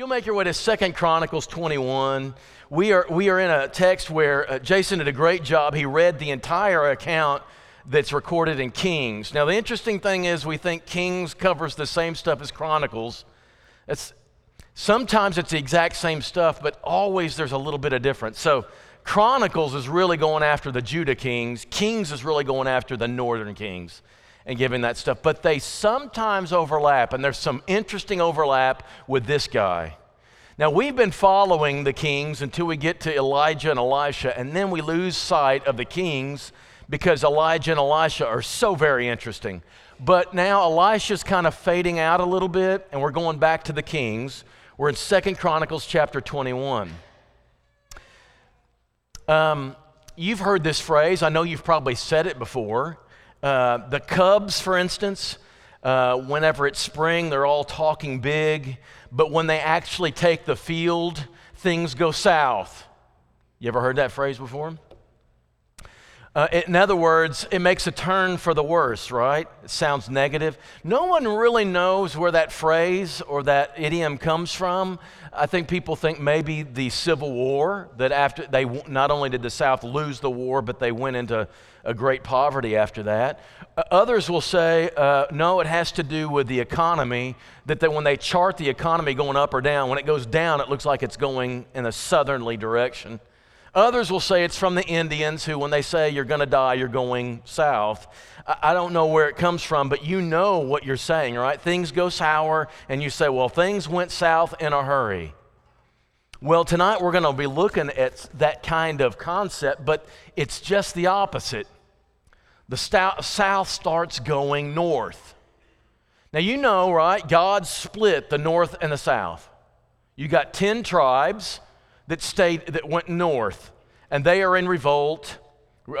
you'll make your way to Second Chronicles 21, we are, we are in a text where uh, Jason did a great job. He read the entire account that's recorded in Kings. Now, the interesting thing is, we think Kings covers the same stuff as Chronicles. It's, sometimes it's the exact same stuff, but always there's a little bit of difference. So, Chronicles is really going after the Judah kings, Kings is really going after the northern kings and giving that stuff. But they sometimes overlap, and there's some interesting overlap with this guy. Now, we've been following the kings until we get to Elijah and Elisha, and then we lose sight of the kings because Elijah and Elisha are so very interesting. But now Elisha's kind of fading out a little bit, and we're going back to the kings. We're in Second Chronicles chapter 21. Um, you've heard this phrase. I know you've probably said it before. Uh, the Cubs, for instance, uh, whenever it's spring, they're all talking big, but when they actually take the field, things go south. You ever heard that phrase before? Uh, in other words, it makes a turn for the worse, right? It sounds negative. No one really knows where that phrase or that idiom comes from. I think people think maybe the Civil War, that after they not only did the South lose the war, but they went into a great poverty after that. Uh, others will say, uh, no, it has to do with the economy, that they, when they chart the economy going up or down, when it goes down, it looks like it's going in a southerly direction. Others will say it's from the Indians who, when they say you're going to die, you're going south. I don't know where it comes from, but you know what you're saying, right? Things go sour, and you say, well, things went south in a hurry. Well, tonight we're going to be looking at that kind of concept, but it's just the opposite. The south starts going north. Now, you know, right? God split the north and the south. You got 10 tribes that stayed that went north and they are in revolt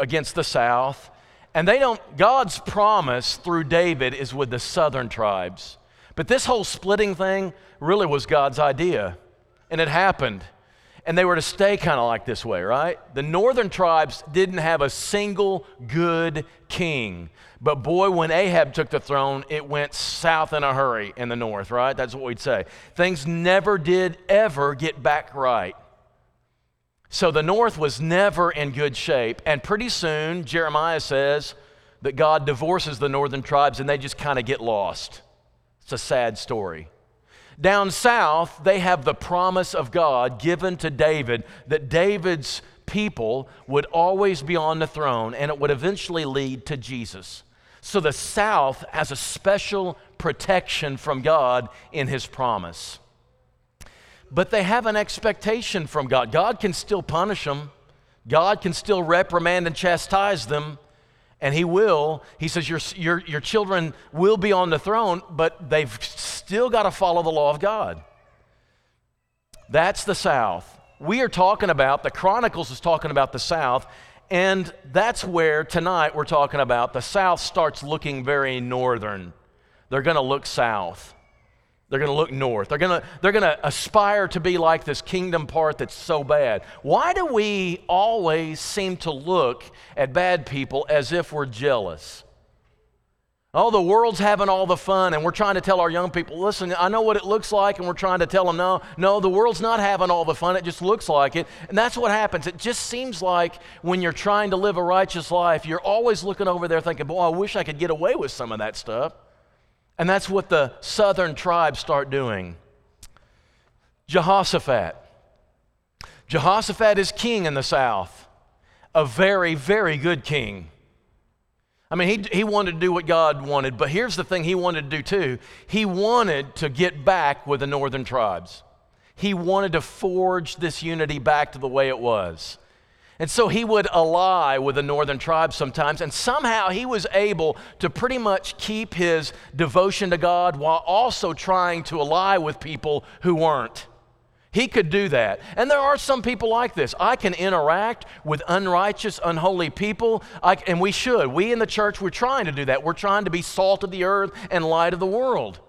against the south. And they don't god's promise through david is with the southern tribes. But this whole splitting thing really was god's idea and it happened. And they were to stay kind of like this way right? The northern tribes didn't have a single good king. But boy when ahab took the throne it went south in a hurry in the north right? That's what we'd say. Things never did ever get back right so the north was never in good shape. And pretty soon, Jeremiah says that God divorces the northern tribes and they just kind of get lost. It's a sad story. Down south, they have the promise of God given to David that David's people would always be on the throne and it would eventually lead to Jesus. So the south has a special protection from God in his promise but they have an expectation from God. God can still punish them, God can still reprimand and chastise them, and He will. He says, Your, your, your children will be on the throne, but they've still got to follow the law of God. That's the South. We are talking about, the Chronicles is talking about the South, and that's where tonight we're talking about the South starts looking very northern. They're going to look south. They're going to look north. They're going to, they're going to aspire to be like this kingdom part that's so bad. Why do we always seem to look at bad people as if we're jealous? Oh, the world's having all the fun, and we're trying to tell our young people, listen, I know what it looks like, and we're trying to tell them, no, no, the world's not having all the fun, it just looks like it. And that's what happens. It just seems like when you're trying to live a righteous life, you're always looking over there thinking, boy, I wish I could get away with some of that stuff. And that's what the southern tribes start doing. Jehoshaphat. Jehoshaphat is king in the south, a very, very good king. I mean, he, he wanted to do what God wanted, but here's the thing he wanted to do too. He wanted to get back with the northern tribes. He wanted to forge this unity back to the way it was. And so he would ally with the northern tribes sometimes, and somehow he was able to pretty much keep his devotion to God while also trying to ally with people who weren't. He could do that. And there are some people like this. I can interact with unrighteous, unholy people, I, and we should. We in the church, we're trying to do that. We're trying to be salt of the earth and light of the world.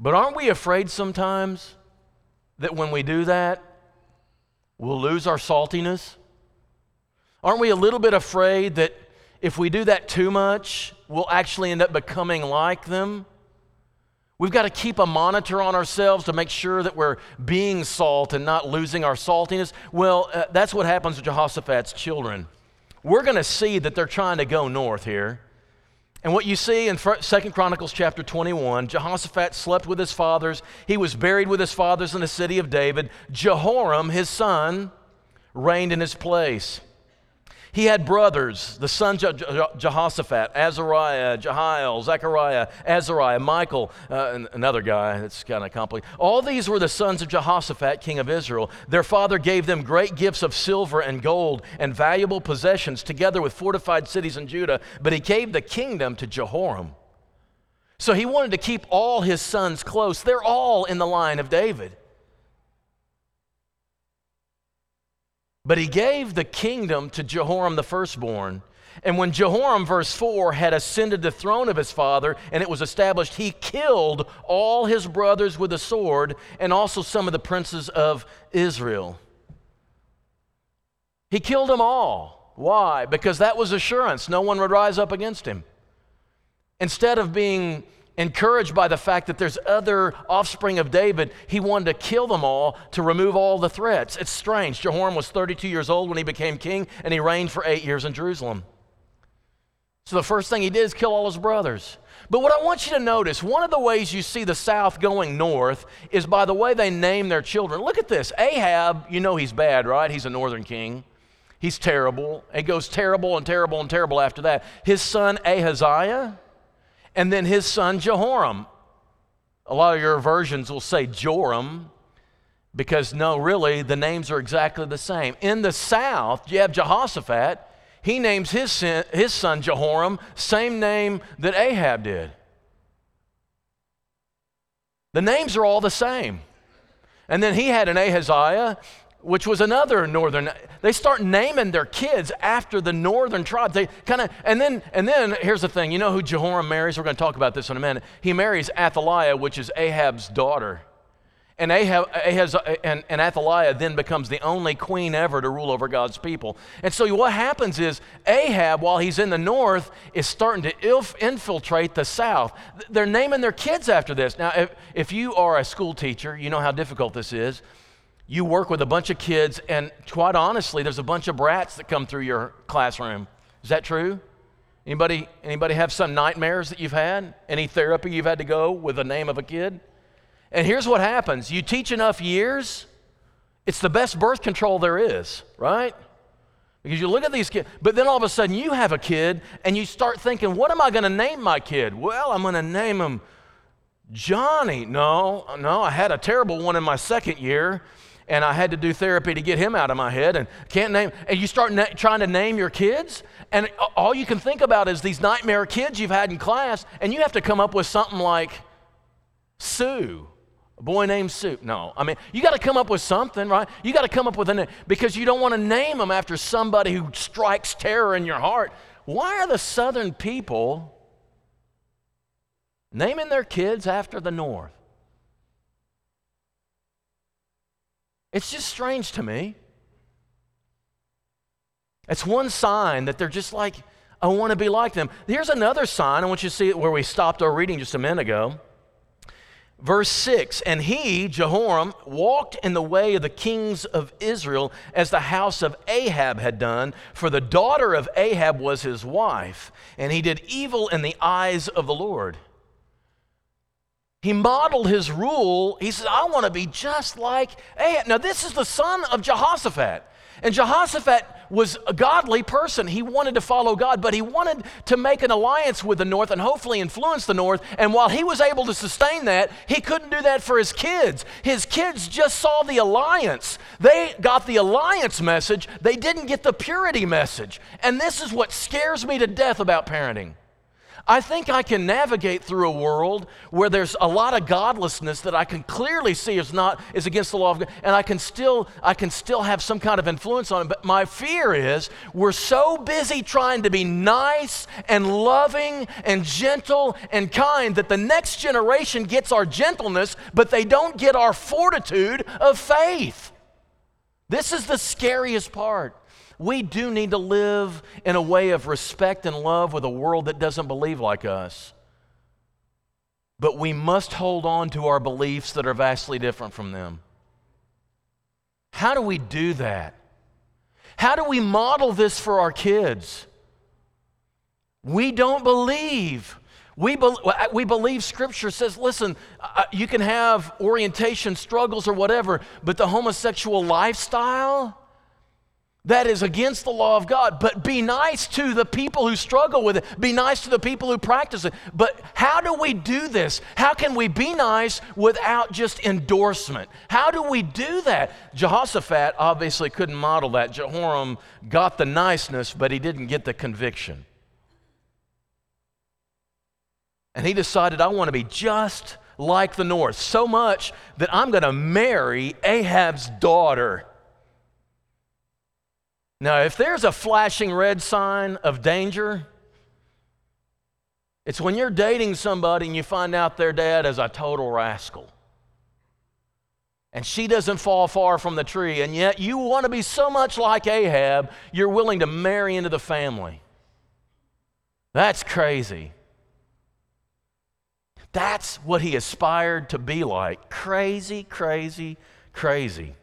But aren't we afraid sometimes that when we do that, we'll lose our saltiness? Aren't we a little bit afraid that if we do that too much, we'll actually end up becoming like them? We've got to keep a monitor on ourselves to make sure that we're being salt and not losing our saltiness. Well, uh, that's what happens with Jehoshaphat's children. We're going to see that they're trying to go north here. And what you see in Second Chronicles chapter 21, Jehoshaphat slept with his fathers. He was buried with his fathers in the city of David. Jehoram, his son, reigned in his place. He had brothers, the sons of Jehoshaphat, Azariah, Jehiel, Zechariah, Azariah, Michael, uh, another guy that's kind of complicated. All these were the sons of Jehoshaphat, king of Israel. Their father gave them great gifts of silver and gold and valuable possessions, together with fortified cities in Judah, but he gave the kingdom to Jehoram. So he wanted to keep all his sons close. They're all in the line of David. But he gave the kingdom to Jehoram the firstborn. And when Jehoram, verse 4, had ascended the throne of his father and it was established, he killed all his brothers with a sword and also some of the princes of Israel. He killed them all. Why? Because that was assurance. No one would rise up against him. Instead of being encouraged by the fact that there's other offspring of David, he wanted to kill them all to remove all the threats. It's strange. Jehoram was 32 years old when he became king, and he reigned for eight years in Jerusalem. So the first thing he did is kill all his brothers. But what I want you to notice, one of the ways you see the South going north is by the way they name their children. Look at this. Ahab, you know he's bad, right? He's a northern king. He's terrible. It goes terrible and terrible and terrible after that. His son Ahaziah, and then his son Jehoram. A lot of your versions will say Joram because no, really, the names are exactly the same. In the south, you have Jehoshaphat. He names his, his son Jehoram, same name that Ahab did. The names are all the same. And then he had an Ahaziah, which was another northern they start naming their kids after the northern tribes they kind of and then and then here's the thing you know who jehoram marries we're going to talk about this in a minute he marries athaliah which is ahab's daughter and, Ahab, Ahaz, and, and Athaliah then becomes the only queen ever to rule over God's people. And so what happens is Ahab, while he's in the north, is starting to ilf- infiltrate the south. They're naming their kids after this. Now, if, if you are a school teacher, you know how difficult this is you work with a bunch of kids, and quite honestly, there's a bunch of brats that come through your classroom. Is that true? Anybody, anybody have some nightmares that you've had? Any therapy you've had to go with the name of a kid? And here's what happens you teach enough years, it's the best birth control there is, right? Because you look at these kids, but then all of a sudden you have a kid and you start thinking, what am I going to name my kid? Well, I'm going to name him Johnny. No, no, I had a terrible one in my second year and I had to do therapy to get him out of my head and can't name and you start na- trying to name your kids and all you can think about is these nightmare kids you've had in class and you have to come up with something like Sue a boy named Sue. No, I mean, you got to come up with something, right? You got to come up with a name because you don't want to name them after somebody who strikes terror in your heart. Why are the Southern people naming their kids after the North? It's just strange to me. It's one sign that they're just like, I want to be like them. Here's another sign. I want you to see it where we stopped our reading just a minute ago. Verse 6 And he, Jehoram, walked in the way of the kings of Israel as the house of Ahab had done, for the daughter of Ahab was his wife, and he did evil in the eyes of the Lord. He modeled his rule. He said, I want to be just like Ahab. Now, this is the son of Jehoshaphat. And Jehoshaphat was a godly person. He wanted to follow God, but he wanted to make an alliance with the north and hopefully influence the north. And while he was able to sustain that, he couldn't do that for his kids. His kids just saw the alliance. They got the alliance message, they didn't get the purity message. And this is what scares me to death about parenting. I think I can navigate through a world where there's a lot of godlessness that I can clearly see is not is against the law of God, and I can still I can still have some kind of influence on it. But my fear is we're so busy trying to be nice and loving and gentle and kind that the next generation gets our gentleness, but they don't get our fortitude of faith. This is the scariest part we do need to live in a way of respect and love with a world that doesn't believe like us. but we must hold on to our beliefs that are vastly different from them. How do we do that? How do we model this for our kids? We don't believe. We, be, uh, uh, we believe Scripture says, listen, uh, uh, you can have orientation struggles or whatever, but the homosexual lifestyle, that is against the law of God. But be nice to the people who struggle with it. Be nice to the people who practice it. But how do we do this? How can we be nice without just endorsement? How do we do that? Jehoshaphat obviously couldn't model that. Jehoram got the niceness, but he didn't get the conviction. And he decided, I want to be just like the north, so much that I'm going to marry Ahab's daughter. Now, if there's a flashing red sign of danger, it's when you're dating somebody and you find out their dad is a total rascal. And she doesn't fall far from the tree, and yet you want to be so much like Ahab, you're willing to marry into the family. That's crazy. That's what he aspired to be like. Crazy, crazy, crazy.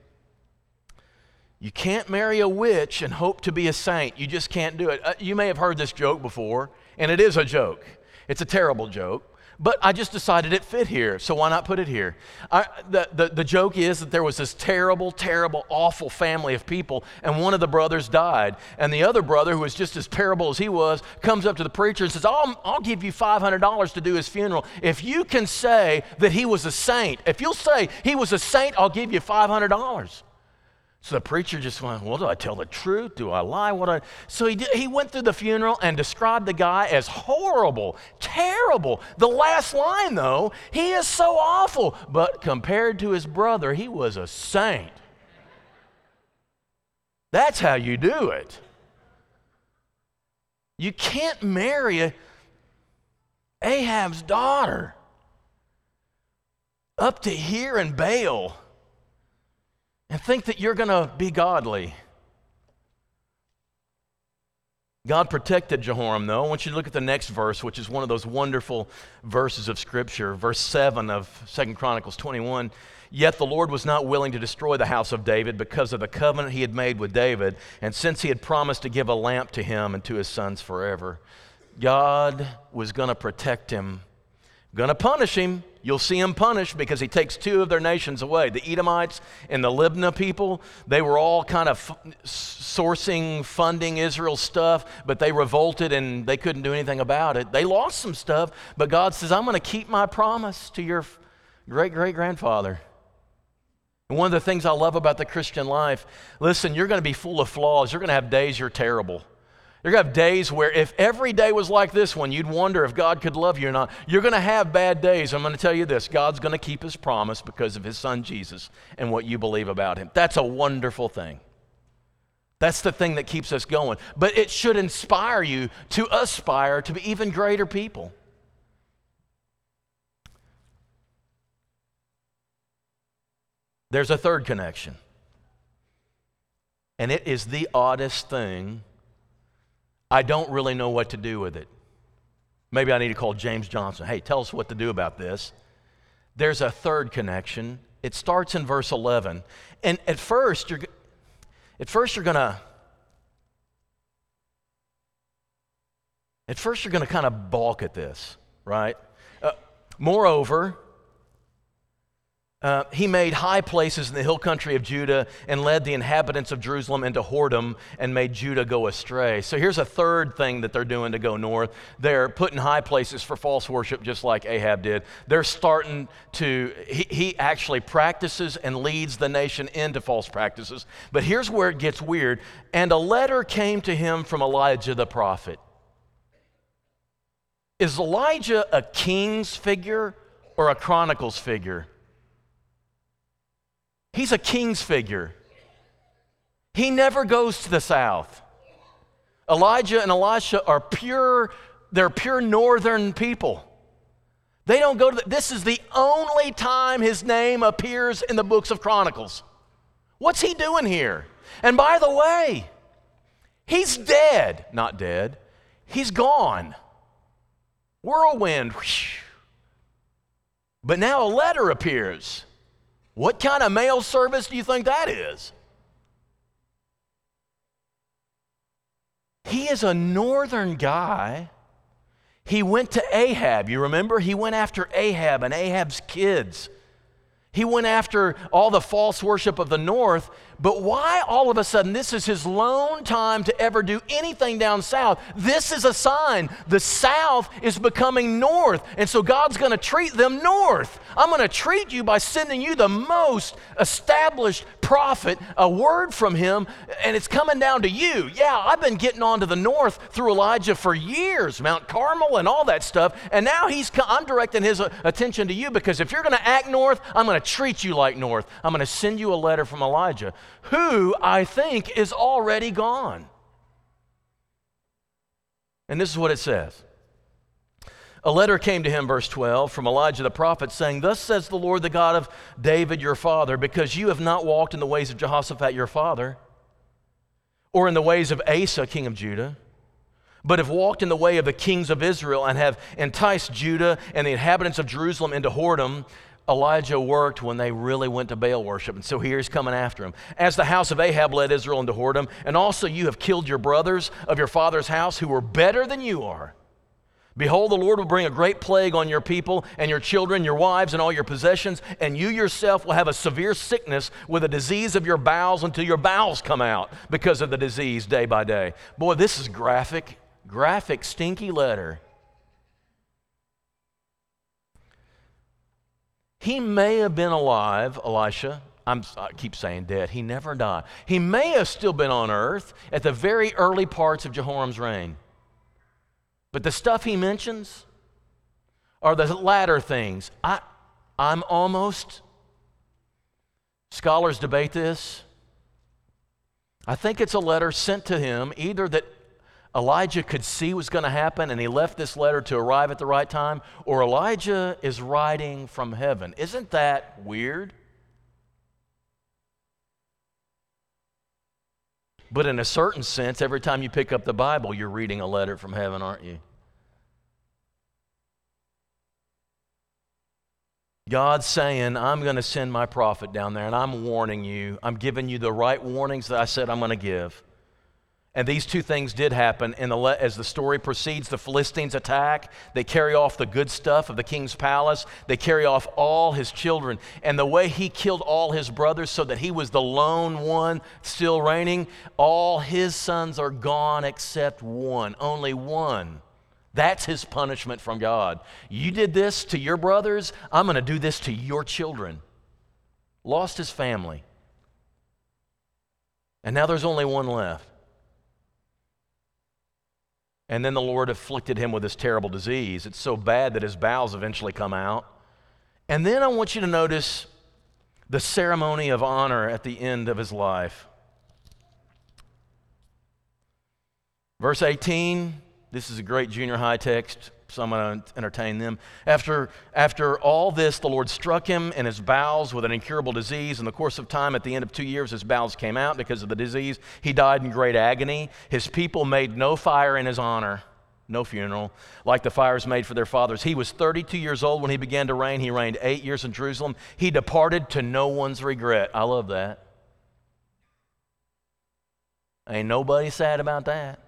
You can't marry a witch and hope to be a saint. You just can't do it. Uh, you may have heard this joke before, and it is a joke. It's a terrible joke, but I just decided it fit here, so why not put it here? I, the, the, the joke is that there was this terrible, terrible, awful family of people, and one of the brothers died. And the other brother, who was just as terrible as he was, comes up to the preacher and says, I'll, I'll give you $500 to do his funeral. If you can say that he was a saint, if you'll say he was a saint, I'll give you $500. So the preacher just went, Well, do I tell the truth? Do I lie? What I... So he, did, he went through the funeral and described the guy as horrible, terrible. The last line, though, he is so awful. But compared to his brother, he was a saint. That's how you do it. You can't marry a, Ahab's daughter up to here in Baal and think that you're going to be godly. God protected Jehoram, though. I want you to look at the next verse, which is one of those wonderful verses of Scripture, verse 7 of Second Chronicles 21. Yet the Lord was not willing to destroy the house of David because of the covenant he had made with David, and since he had promised to give a lamp to him and to his sons forever. God was going to protect him, going to punish him, You'll see him punished because he takes two of their nations away. The Edomites and the Libnah people, they were all kind of f- sourcing, funding Israel's stuff, but they revolted and they couldn't do anything about it. They lost some stuff, but God says, I'm going to keep my promise to your great great grandfather. And one of the things I love about the Christian life, listen, you're going to be full of flaws. You're going to have days you're terrible. You're going to have days where if every day was like this one, you'd wonder if God could love you or not. You're going to have bad days. I'm going to tell you this God's going to keep his promise because of his son Jesus and what you believe about him. That's a wonderful thing. That's the thing that keeps us going. But it should inspire you to aspire to be even greater people. There's a third connection. And it is the oddest thing I don't really know what to do with it. Maybe I need to call James Johnson. Hey, tell us what to do about this. There's a third connection. It starts in verse 11. And at first, you're, at first you're going to, at first you're going to kind of balk at this, right? Uh, moreover, uh, he made high places in the hill country of Judah and led the inhabitants of Jerusalem into whoredom and made Judah go astray. So here's a third thing that they're doing to go north. They're putting high places for false worship, just like Ahab did. They're starting to, he, he actually practices and leads the nation into false practices. But here's where it gets weird. And a letter came to him from Elijah the prophet. Is Elijah a king's figure or a chronicles figure? He's a king's figure. He never goes to the south. Elijah and Elisha are pure, they're pure northern people. They don't go to the, this is the only time his name appears in the books of Chronicles. What's he doing here? And by the way, he's dead. Not dead, he's gone. Whirlwind. But now a letter appears. What kind of mail service do you think that is? He is a northern guy. He went to Ahab. You remember? He went after Ahab and Ahab's kids. He went after all the false worship of the north, but why all of a sudden this is his lone time to ever do anything down south? This is a sign the south is becoming north, and so God's going to treat them north. I'm going to treat you by sending you the most established prophet, a word from him, and it's coming down to you. Yeah, I've been getting on to the north through Elijah for years, Mount Carmel and all that stuff, and now he's I'm directing his uh, attention to you because if you're going to act north, I'm going to treat you like north. I'm going to send you a letter from Elijah, who I think is already gone. And this is what it says. A letter came to him, verse 12, from Elijah the prophet, saying, Thus says the Lord, the God of David your father, because you have not walked in the ways of Jehoshaphat your father, or in the ways of Asa, king of Judah, but have walked in the way of the kings of Israel, and have enticed Judah and the inhabitants of Jerusalem into whoredom, Elijah worked when they really went to Baal worship. And so here he's coming after him. As the house of Ahab led Israel into whoredom, and also you have killed your brothers of your father's house who were better than you are. Behold, the Lord will bring a great plague on your people and your children, your wives, and all your possessions, and you yourself will have a severe sickness with a disease of your bowels until your bowels come out because of the disease day by day. Boy, this is graphic, graphic, stinky letter. He may have been alive, Elisha. I'm, i keep saying dead. He never died. He may have still been on earth at the very early parts of Jehoram's reign. But the stuff he mentions are the latter things. I, I'm almost, scholars debate this. I think it's a letter sent to him, either that Elijah could see was going to happen and he left this letter to arrive at the right time, or Elijah is writing from heaven. Isn't that weird? But in a certain sense, every time you pick up the Bible, you're reading a letter from heaven, aren't you? God's saying, I'm going to send my prophet down there, and I'm warning you. I'm giving you the right warnings that I said I'm going to give. And these two things did happen the, as the story proceeds. The Philistines attack. They carry off the good stuff of the king's palace. They carry off all his children. And the way he killed all his brothers so that he was the lone one still reigning, all his sons are gone except one, only one. That's his punishment from God. You did this to your brothers, I'm going to do this to your children. Lost his family. And now there's only one left. And then the Lord afflicted him with this terrible disease. It's so bad that his bowels eventually come out. And then I want you to notice the ceremony of honor at the end of his life. Verse 18, this is a great junior high text so I'm going to entertain them. After, after all this, the Lord struck him in his bowels with an incurable disease. In the course of time, at the end of two years, his bowels came out because of the disease. He died in great agony. His people made no fire in his honor, no funeral, like the fires made for their fathers. He was 32 years old when he began to reign. He reigned eight years in Jerusalem. He departed to no one's regret. I love that. Ain't nobody sad about that.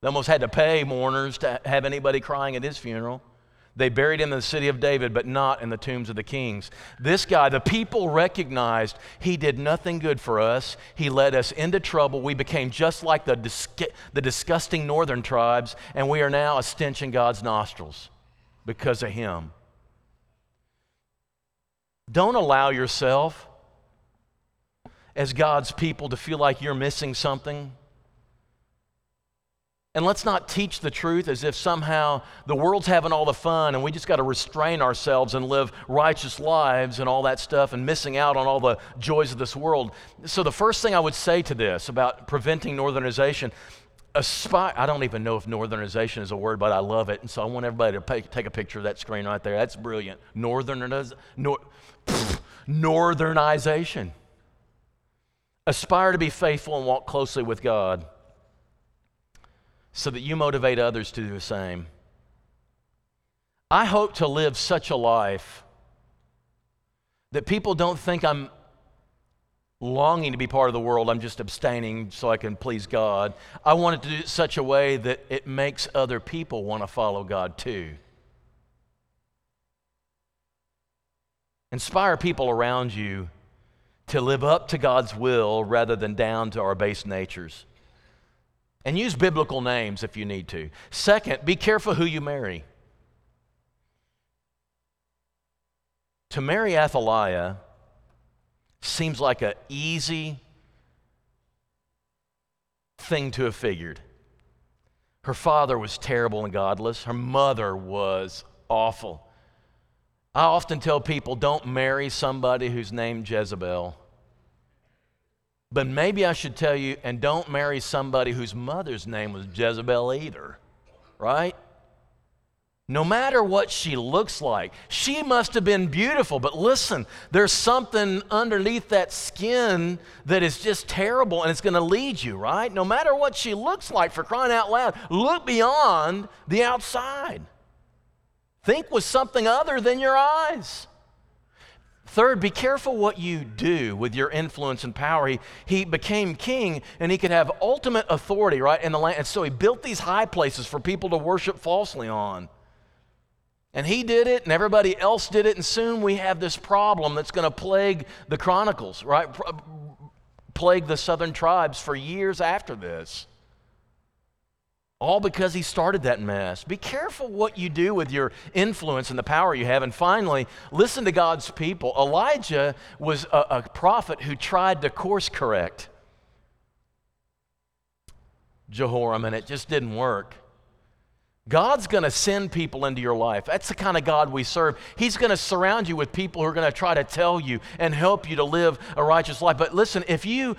They almost had to pay mourners to have anybody crying at his funeral. They buried him in the city of David, but not in the tombs of the kings. This guy, the people recognized he did nothing good for us. He led us into trouble. We became just like the, dis- the disgusting northern tribes, and we are now a stench in God's nostrils because of him. Don't allow yourself, as God's people, to feel like you're missing something and let's not teach the truth as if somehow the world's having all the fun and we just got to restrain ourselves and live righteous lives and all that stuff and missing out on all the joys of this world. So, the first thing I would say to this about preventing northernization, aspire, I don't even know if northernization is a word, but I love it. And so I want everybody to pay, take a picture of that screen right there. That's brilliant. Nor, northernization. Aspire to be faithful and walk closely with God so that you motivate others to do the same. I hope to live such a life that people don't think I'm longing to be part of the world. I'm just abstaining so I can please God. I want it to do it such a way that it makes other people want to follow God too. Inspire people around you to live up to God's will rather than down to our base natures. And use biblical names if you need to. Second, be careful who you marry. To marry Athaliah seems like an easy thing to have figured. Her father was terrible and godless, her mother was awful. I often tell people don't marry somebody who's named Jezebel. But maybe I should tell you, and don't marry somebody whose mother's name was Jezebel either, right? No matter what she looks like, she must have been beautiful. But listen, there's something underneath that skin that is just terrible and it's going to lead you, right? No matter what she looks like, for crying out loud, look beyond the outside. Think with something other than your eyes. Third, be careful what you do with your influence and power. He, he became king and he could have ultimate authority, right, in the land. And so he built these high places for people to worship falsely on. And he did it, and everybody else did it, and soon we have this problem that's going to plague the Chronicles, right? Plague the southern tribes for years after this. All because he started that mess. Be careful what you do with your influence and the power you have. And finally, listen to God's people. Elijah was a, a prophet who tried to course correct Jehoram, and it just didn't work. God's going to send people into your life. That's the kind of God we serve. He's going to surround you with people who are going to try to tell you and help you to live a righteous life. But listen, if you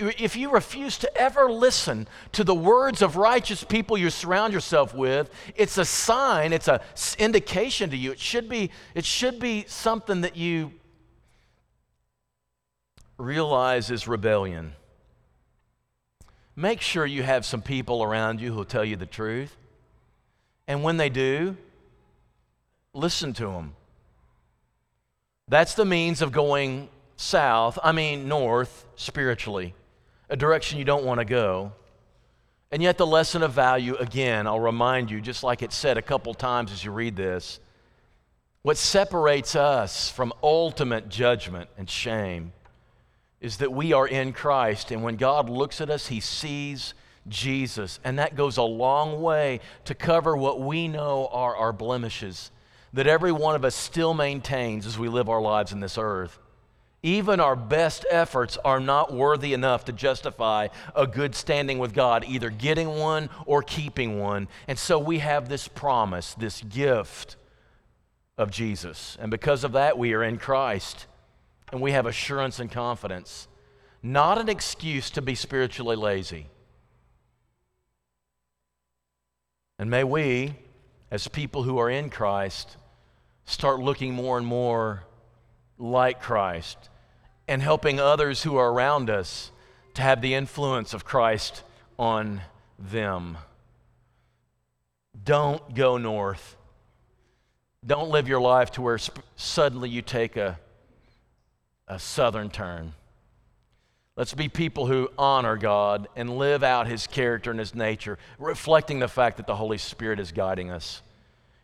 if you refuse to ever listen to the words of righteous people you surround yourself with, it's a sign, it's a indication to you. It should be it should be something that you realize is rebellion. Make sure you have some people around you who'll tell you the truth. And when they do, listen to them. That's the means of going south, I mean north, spiritually, a direction you don't want to go. And yet, the lesson of value, again, I'll remind you, just like it said a couple times as you read this, what separates us from ultimate judgment and shame is that we are in Christ. And when God looks at us, He sees Jesus. And that goes a long way to cover what we know are our blemishes that every one of us still maintains as we live our lives in this earth. Even our best efforts are not worthy enough to justify a good standing with God, either getting one or keeping one. And so we have this promise, this gift of Jesus. And because of that, we are in Christ. And we have assurance and confidence. Not an excuse to be spiritually lazy. And may we, as people who are in Christ, start looking more and more like Christ and helping others who are around us to have the influence of Christ on them. Don't go north. Don't live your life to where sp- suddenly you take a, a southern turn. Let's be people who honor God and live out His character and His nature, reflecting the fact that the Holy Spirit is guiding us.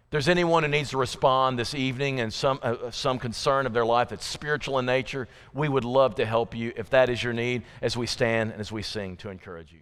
If there's anyone who needs to respond this evening and some, uh, some concern of their life that's spiritual in nature, we would love to help you if that is your need as we stand and as we sing to encourage you.